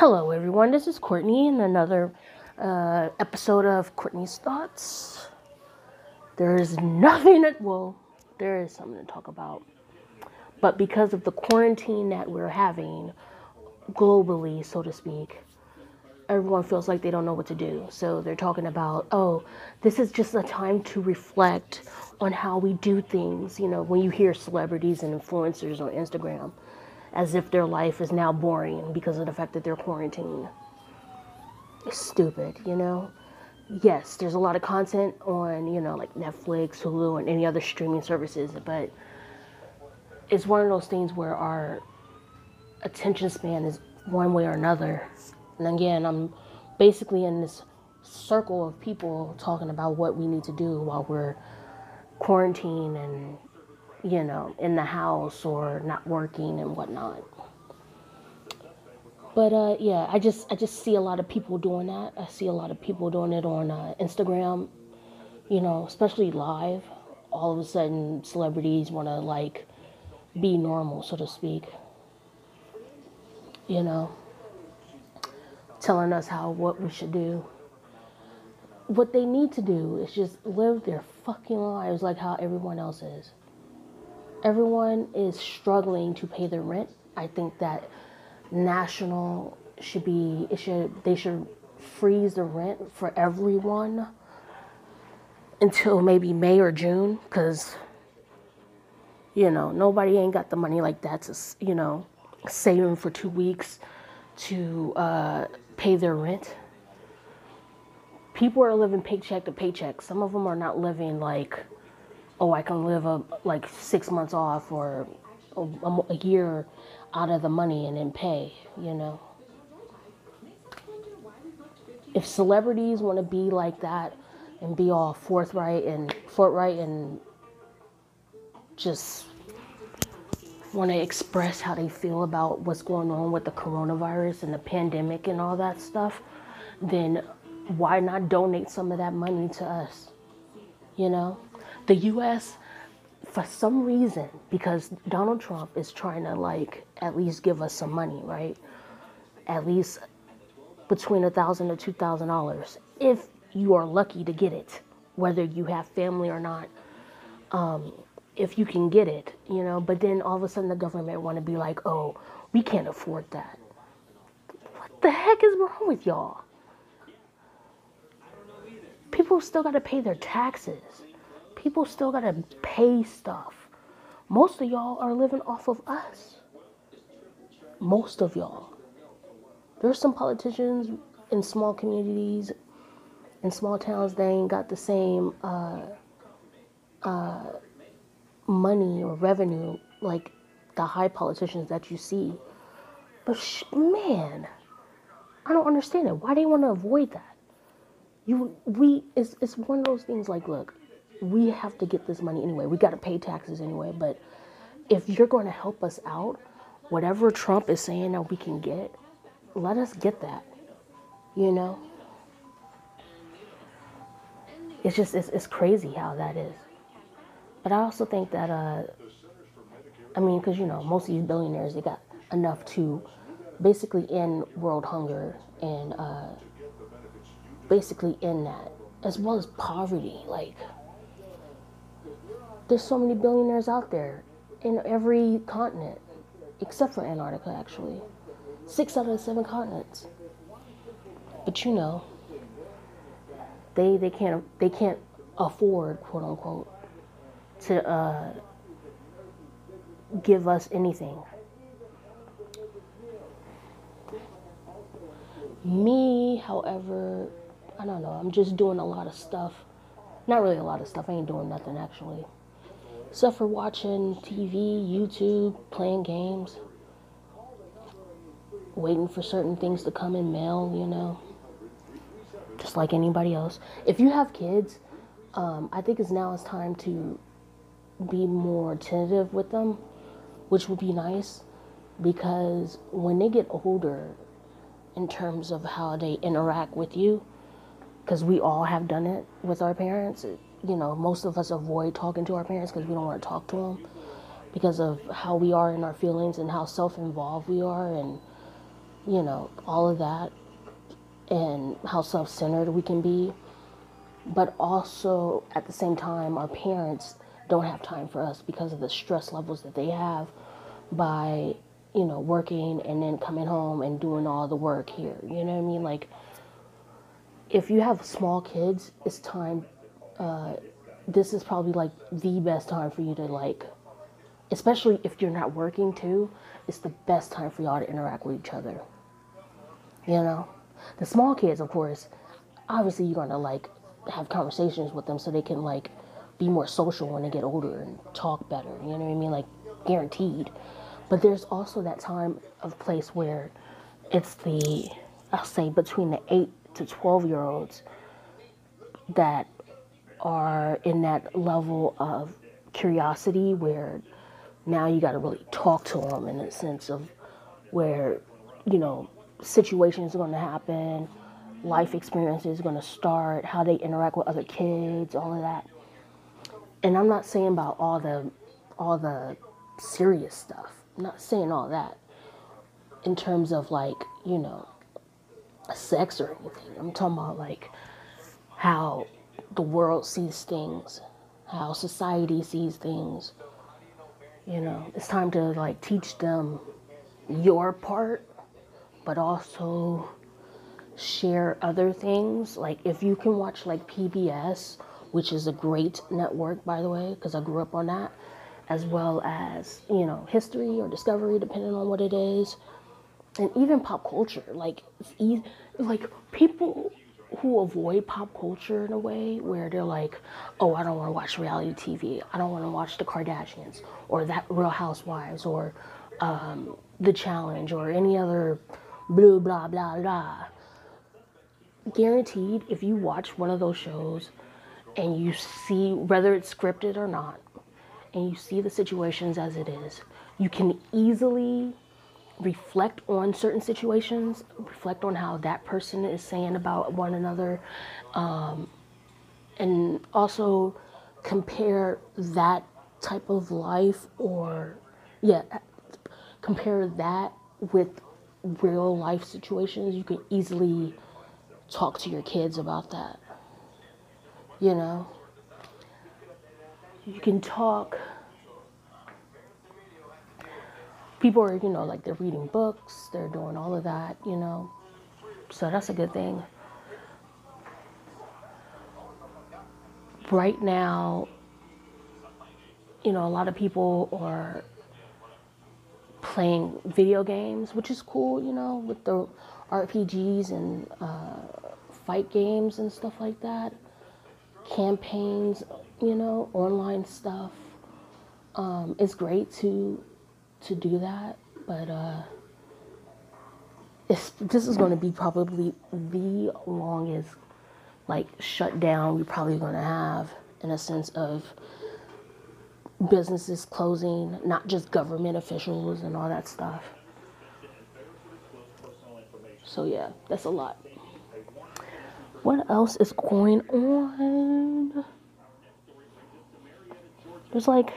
Hello, everyone. This is Courtney in another uh, episode of Courtney's Thoughts. There is nothing that, well, there is something to talk about. But because of the quarantine that we're having globally, so to speak, everyone feels like they don't know what to do. So they're talking about, oh, this is just a time to reflect on how we do things. You know, when you hear celebrities and influencers on Instagram, as if their life is now boring because of the fact that they're quarantined. It's stupid, you know? Yes, there's a lot of content on, you know, like Netflix, Hulu, and any other streaming services, but it's one of those things where our attention span is one way or another. And again, I'm basically in this circle of people talking about what we need to do while we're quarantined and you know, in the house or not working and whatnot. But uh, yeah, I just I just see a lot of people doing that. I see a lot of people doing it on uh, Instagram, you know, especially live. All of a sudden, celebrities want to like be normal, so to speak. You know, telling us how what we should do. What they need to do is just live their fucking lives like how everyone else is everyone is struggling to pay their rent. I think that national should be it should they should freeze the rent for everyone until maybe May or June cuz you know, nobody ain't got the money like that to, you know, saving for 2 weeks to uh, pay their rent. People are living paycheck to paycheck. Some of them are not living like oh, I can live a, like six months off or a, a year out of the money and then pay, you know. If celebrities want to be like that and be all forthright and forthright and just want to express how they feel about what's going on with the coronavirus and the pandemic and all that stuff, then why not donate some of that money to us? You know? The US for some reason because Donald Trump is trying to like at least give us some money, right? At least between a thousand to two thousand dollars if you are lucky to get it, whether you have family or not. Um, if you can get it, you know, but then all of a sudden the government want to be like, oh, we can't afford that. What the heck is wrong with y'all? People still got to pay their taxes people still gotta pay stuff. Most of y'all are living off of us. Most of y'all. There's some politicians in small communities, in small towns, they ain't got the same uh, uh, money or revenue like the high politicians that you see. But sh- man, I don't understand it. Why do they want to avoid that? You, we, it's, it's one of those things like, look, we have to get this money anyway. We got to pay taxes anyway. But if you're going to help us out, whatever Trump is saying that we can get, let us get that. You know? It's just, it's, it's crazy how that is. But I also think that, uh, I mean, because, you know, most of these billionaires, they got enough to basically end world hunger and uh, basically end that, as well as poverty. Like, there's so many billionaires out there in every continent, except for Antarctica, actually. Six out of the seven continents. But you know, they they can't they can't afford quote unquote to uh, give us anything. Me, however, I don't know. I'm just doing a lot of stuff. Not really a lot of stuff. I ain't doing nothing actually. Except for watching TV, YouTube, playing games, waiting for certain things to come in mail, you know, just like anybody else. If you have kids, um, I think it's now it's time to be more tentative with them, which would be nice because when they get older, in terms of how they interact with you, because we all have done it with our parents. You know, most of us avoid talking to our parents because we don't want to talk to them because of how we are in our feelings and how self-involved we are and you know, all of that and how self centered we can be. But also at the same time, our parents don't have time for us because of the stress levels that they have by, you know, working and then coming home and doing all the work here. You know what I mean? Like, if you have small kids, it's time. Uh, this is probably like the best time for you to like, especially if you're not working too. It's the best time for y'all to interact with each other. You know, the small kids, of course, obviously you're gonna like have conversations with them so they can like be more social when they get older and talk better. You know what I mean? Like guaranteed. But there's also that time of place where it's the I'll say between the eight to twelve year olds that are in that level of curiosity where now you got to really talk to them in a sense of where you know situations are going to happen life experiences are going to start how they interact with other kids all of that. And i'm not saying about all the all the serious stuff. I'm not saying all that in terms of like you know sex or anything. I'm talking about like how the world sees things how society sees things. You know it's time to like teach them your part but also share other things. Like if you can watch like pbs which is a great network by the way because i grew up on that as well as you know history or discovery depending on what it is and even pop culture. Like it's easy like people who avoid pop culture in a way where they're like oh i don't want to watch reality tv i don't want to watch the kardashians or that real housewives or um, the challenge or any other blah blah blah blah. Guaranteed if you watch one of those shows and you see whether it's scripted or not and you see the situations as it is you can easily reflect on certain situations reflect on how that person is saying about one another um, and also compare that type of life or yeah compare that with real life situations you can easily talk to your kids about that. You know, you can talk. People are, you know, like they're reading books, they're doing all of that, you know. So that's a good thing. Right now, you know, a lot of people are playing video games, which is cool, you know, with the RPGs and uh, fight games and stuff like that, campaigns, you know, online stuff. Um, it's great to to do that, but uh, this is going to be probably the longest like shutdown we're probably going to have in a sense of businesses closing, not just government officials and all that stuff. So yeah, that's a lot. What else is going on? There's like,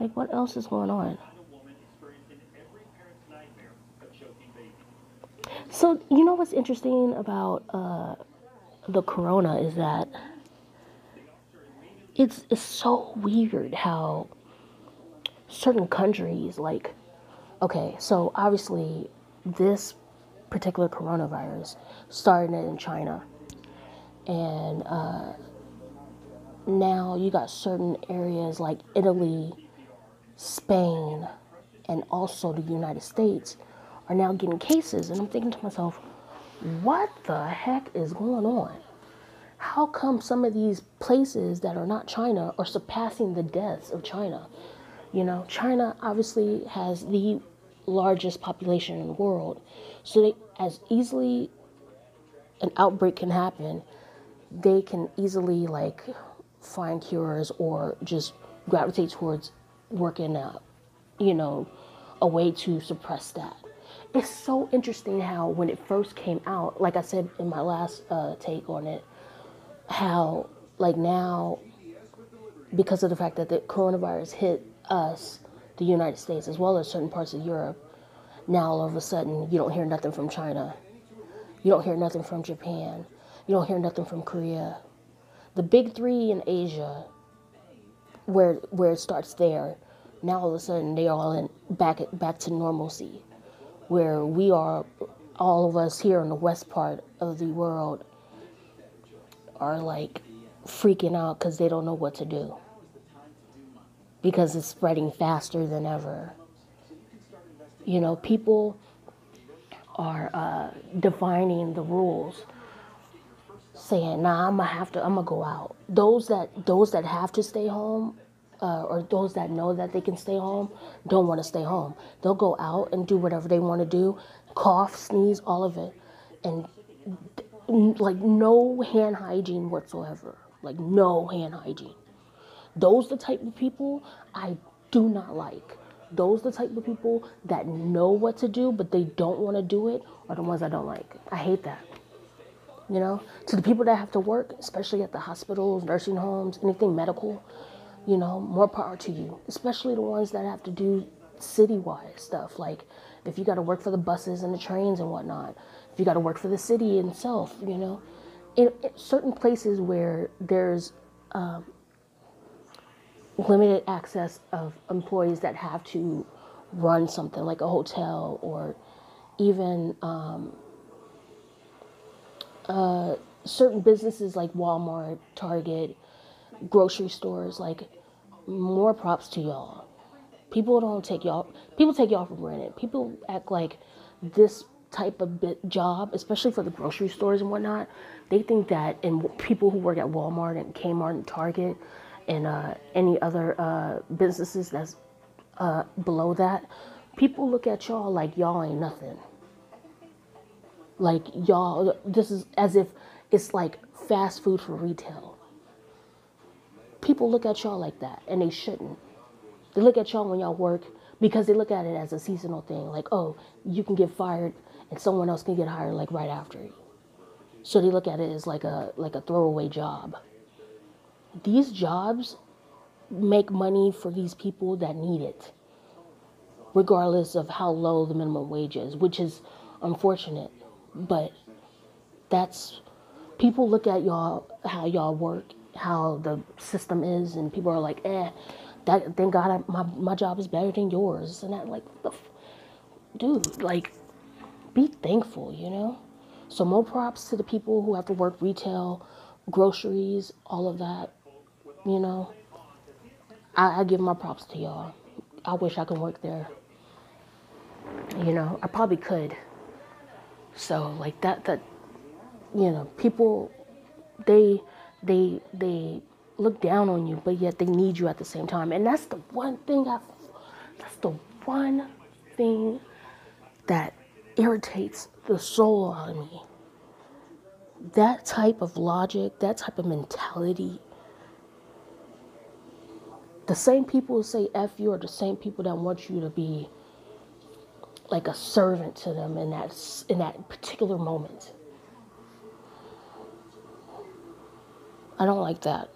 like what else is going on? So you know what's interesting about uh, the corona is that it's it's so weird how certain countries like okay, so obviously this particular coronavirus started in China, and uh, now you got certain areas like Italy, Spain, and also the United States are now getting cases, and I'm thinking to myself, what the heck is going on? how come some of these places that are not China are surpassing the deaths of China? You know, China obviously has the largest population in the world. So they as easily an outbreak can happen, they can easily like find cures or just gravitate towards working out, you know, a way to suppress that. It's so interesting how when it first came out, like I said in my last uh, take on it, how like now because of the fact that the coronavirus hit us the united states as well as certain parts of europe Now all of a sudden, you don't hear nothing from China. You don't hear nothing from Japan. You don't hear nothing from Korea. The big three in Asia, where where it starts there, now all of a sudden they all in back back to normalcy, where we are, all of us here in the west part of the world, are like freaking out because they don't know what to do because it's spreading faster than ever. You know, people are uh, defining the rules, saying, "Nah, I'm gonna have to. I'm gonna go out." Those that those that have to stay home, uh, or those that know that they can stay home, don't want to stay home. They'll go out and do whatever they want to do, cough, sneeze, all of it, and like no hand hygiene whatsoever. Like no hand hygiene. Those the type of people I do not like. Those the type of people that know what to do but they don't want to do it are the ones I don't like. I hate that. You know, to the people that have to work, especially at the hospitals, nursing homes, anything medical, you know, more power to you. Especially the ones that have to do citywide stuff. Like if you got to work for the buses and the trains and whatnot, if you got to work for the city itself, you know, in, in certain places where there's um, limited access of employees that have to run something like a hotel or even um, uh, certain businesses like Walmart, Target, grocery stores, like more props to y'all. People don't take y'all, people take y'all for granted. People act like this type of job, especially for the grocery stores and whatnot, they think that, and people who work at Walmart and Kmart and Target and uh, any other uh, businesses that's uh, below that, people look at y'all like y'all ain't nothing. Like y'all, this is as if it's like fast food for retail. People look at y'all like that, and they shouldn't. They look at y'all when y'all work because they look at it as a seasonal thing. Like, oh, you can get fired and someone else can get hired like right after you. So they look at it as like a like a throwaway job. These jobs make money for these people that need it, regardless of how low the minimum wage is, which is unfortunate. But that's people look at y'all how y'all work, how the system is, and people are like, eh, that thank God I, my my job is better than yours, and that like, dude, like be thankful, you know? So, more props to the people who have to work retail, groceries, all of that, you know? I, I give my props to y'all. I wish I could work there. You know, I probably could. So, like that, that, you know, people, they, they, they look down on you, but yet they need you at the same time. And that's the one thing I, that's the one thing that irritates the soul out of me. That type of logic, that type of mentality. The same people who say F you are the same people that want you to be like a servant to them in that in that particular moment. I don't like that.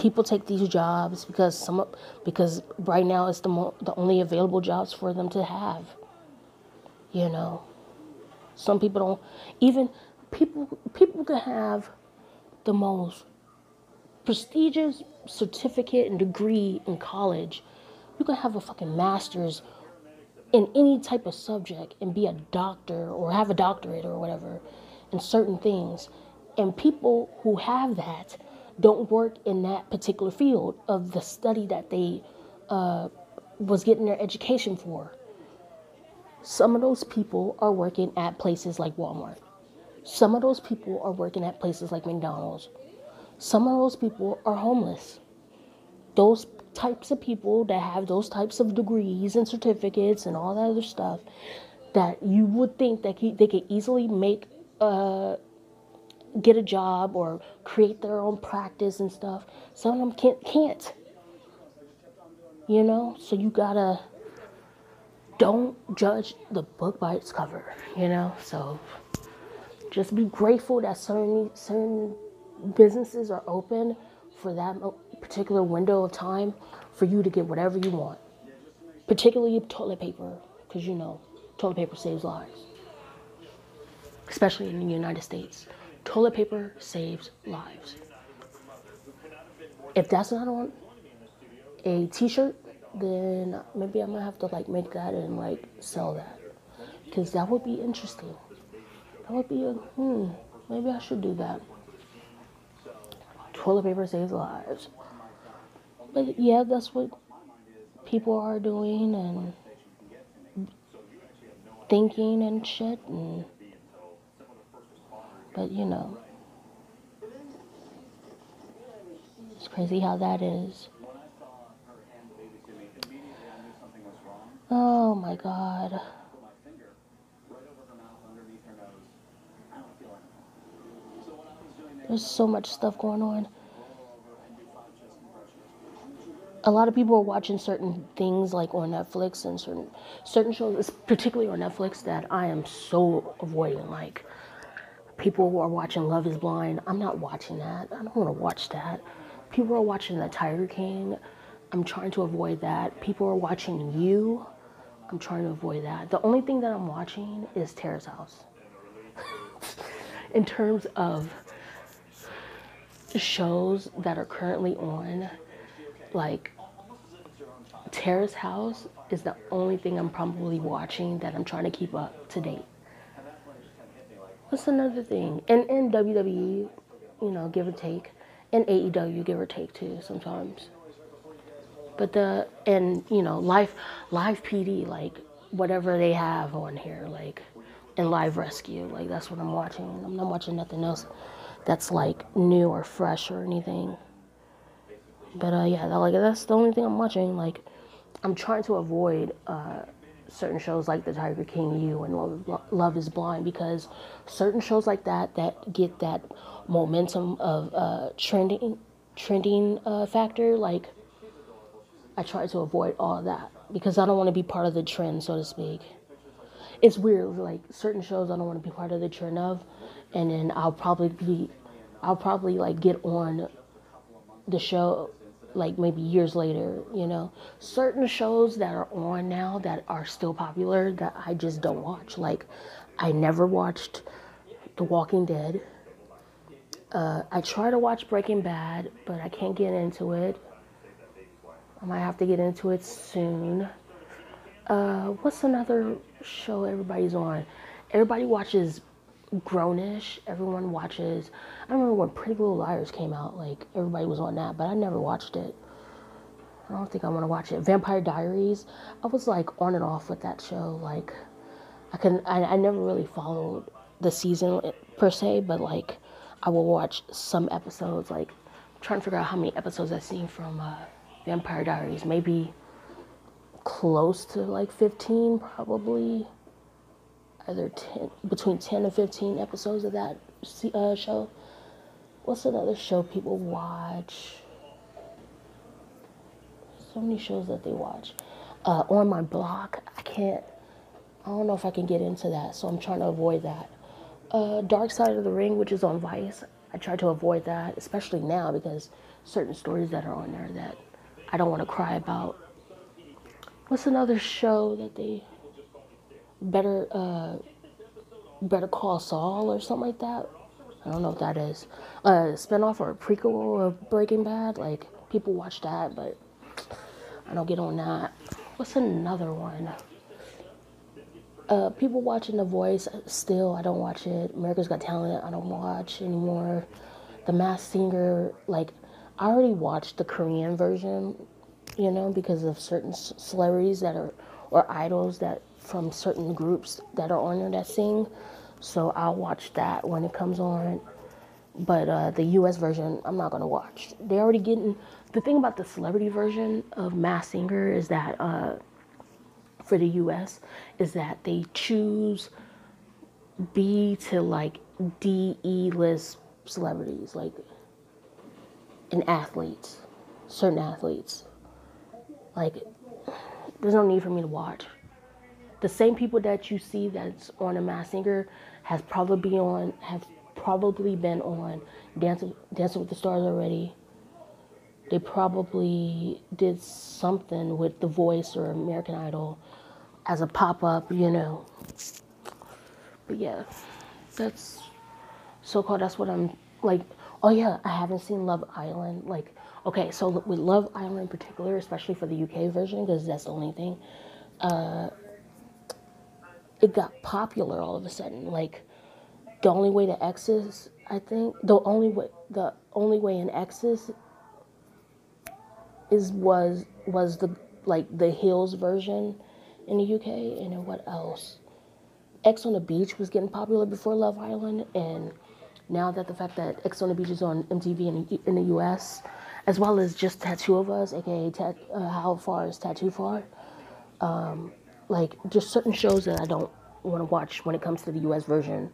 people take these jobs because some because right now it's the mo- the only available jobs for them to have. You know, some people don't even people people can have the most prestigious certificate and degree in college. You can have a fucking master's in any type of subject and be a doctor or have a doctorate or whatever in certain things. And people who have that don't work in that particular field of the study that they uh, was getting their education for. Some of those people are working at places like Walmart. Some of those people are working at places like McDonald's. Some of those people are homeless. Those types of people that have those types of degrees and certificates and all that other stuff that you would think that they could easily make uh, get a job or create their own practice and stuff. Some of them can't can't. You know, so you gotta don't judge the book by its cover, you know? So just be grateful that certain certain businesses are open for that particular window of time for you to get whatever you want. particularly toilet paper, because you know, toilet paper saves lives, especially in the United States. Toilet paper saves lives. If that's not on a t-shirt, then maybe I'm gonna have to like make that and like sell that, because that would be interesting. That would be a hmm. Maybe I should do that. Toilet paper saves lives. But yeah, that's what people are doing and thinking and shit and but you know. It's crazy how that is. Oh my god. There's so much stuff going on. A lot of people are watching certain things like on Netflix and certain certain shows, particularly on Netflix, that I am so avoiding. Like people who are watching Love Is Blind, I'm not watching that. I don't want to watch that. People are watching The Tiger King. I'm trying to avoid that. People are watching You. I'm trying to avoid that. The only thing that I'm watching is Terrace House. In terms of shows that are currently on like Terrace House is the only thing I'm probably watching that I'm trying to keep up to date. What's another thing? And in WWE, you know, give or take, and AEW, give or take too sometimes. But the and you know, live live PD, like whatever they have on here, like and live rescue, like that's what I'm watching. I'm not watching nothing else that's like new or fresh or anything. But uh, yeah, like that's the only thing I'm watching. Like, I'm trying to avoid uh, certain shows like The Tiger King, You, and Love, Love Is Blind because certain shows like that that get that momentum of uh, trending, trending uh, factor. Like, I try to avoid all that because I don't want to be part of the trend, so to speak. It's weird, like certain shows I don't want to be part of the trend of, and then I'll probably be, I'll probably like get on the show like maybe years later, you know. Certain shows that are on now that are still popular that I just don't watch. Like, I never watched The Walking Dead. Uh, I try to watch Breaking Bad, but I can't get into it. I might have to get into it soon. Uh, what's another show everybody's on? Everybody watches Grown-ish. Everyone watches. I remember when Pretty Little Liars came out. Like everybody was on that, but I never watched it. I don't think I want to watch it. Vampire Diaries. I was like on and off with that show. Like I can. I, I never really followed the season per se, but like I will watch some episodes. Like I'm trying to figure out how many episodes I've seen from uh, Vampire Diaries. Maybe close to like 15, probably either 10, between 10 and 15 episodes of that uh, show. What's another show people watch? So many shows that they watch. Uh, on my block, I can't, I don't know if I can get into that, so I'm trying to avoid that. Uh, Dark Side of the Ring, which is on Vice, I try to avoid that, especially now because certain stories that are on there that I don't want to cry about. What's another show that they better uh, Better Call Saul or something like that. I don't know if that is. A spinoff or a prequel of Breaking Bad. Like people watch that, but I don't get on that. What's another one? Uh, people watching The Voice still. I don't watch it. America's Got Talent. I don't watch anymore. The Masked Singer. Like I already watched the Korean version, you know, because of certain celebrities that are or idols that from certain groups that are on there that sing. So I'll watch that when it comes on. But uh, the US version, I'm not gonna watch. They're already getting the thing about the celebrity version of Masked Singer is that uh, for the US is that they choose B to like D E list celebrities, like and athletes, certain athletes. Like, there's no need for me to watch the same people that you see that's on a Masked Singer has probably been on have probably been on Dancing Dancing with the Stars already. they probably did something with The Voice or American Idol as a pop up, you know. But yeah, that's so called. That's what I'm like. Oh yeah, I haven't seen Love Island. Like, okay, so with Love Island in particular, especially for the UK version, because that's the only thing, uh, it got popular all of a sudden. Like, the only way to exit, I think, the only way, the only way in exit is was was the like the Hills version in the UK, and then what else? Ex on the Beach was getting popular before Love Island, and now that the fact that Ex on the Beach is on MTV in the, in the US, as well as just Tattoo of Us, aka tat, uh, How Far is Tattoo Far, like just certain shows that I don't want to watch when it comes to the US version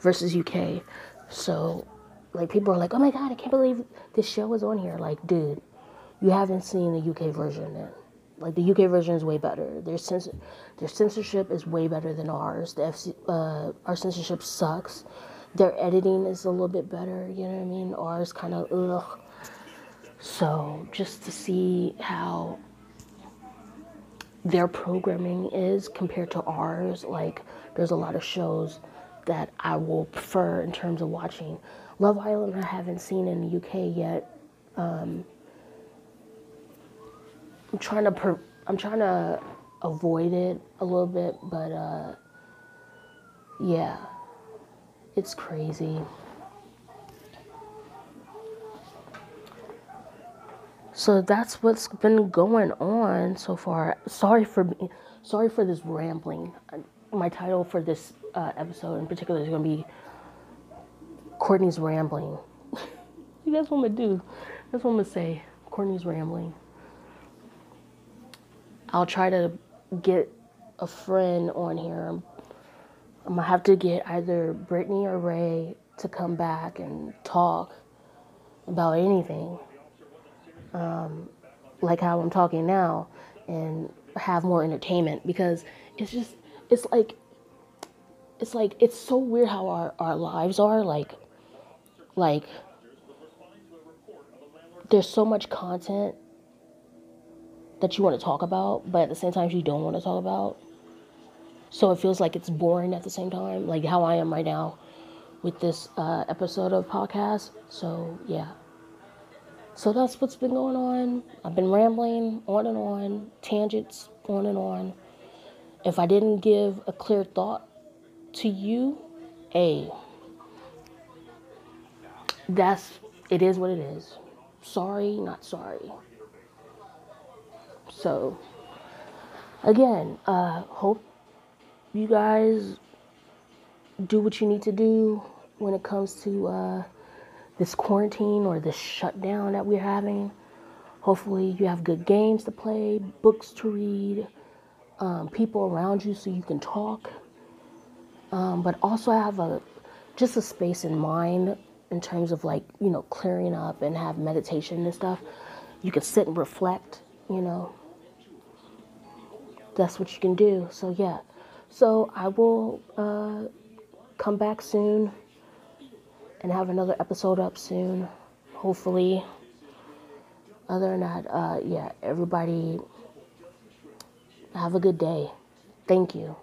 versus UK. So, like people are like, "Oh my god, I can't believe this show is on here!" Like, dude, you haven't seen the UK version then. Like the UK version is way better. Their cens- their censorship is way better than ours. The FC, uh, our censorship sucks. Their editing is a little bit better. You know what I mean? Ours kind of ugh. So just to see how their programming is compared to ours, like there's a lot of shows that I will prefer in terms of watching. Love Island I haven't seen in the UK yet. I'm trying to per- I'm trying to avoid it a little bit, but uh, yeah, it's crazy. So that's what's been going on so far. Sorry for me- sorry for this rambling. My title for this uh, episode in particular is going to be Courtney's rambling. That's what I'm gonna do. That's what I'm gonna say. Courtney's rambling. I'll try to get a friend on here. I'm gonna have to get either Brittany or Ray to come back and talk about anything, like how I'm talking now, and have more entertainment because it's just it's like it's like it's so weird how our, our lives are like like there's so much content that you want to talk about, but at the same time you don't want to talk about. So it feels like it's boring at the same time, like how I am right now with this uh, episode of podcast. So yeah. So that's what's been going on. I've been rambling on and on, tangents on and on. If I didn't give a clear thought to you, a that's it is what it is. Sorry, not sorry. So again, uh hope you guys do what you need to do when it comes to uh this quarantine or this shutdown that we're having. Hopefully, you have good games to play, books to read, um, people around you so you can talk. Um, but also have a just a space in mind in terms of like you know clearing up and have meditation and stuff. You can sit and reflect. You know, that's what you can do. So yeah, so I will uh, come back soon and have another episode up soon, hopefully. Other than that, uh, yeah, everybody have a good day. Thank you.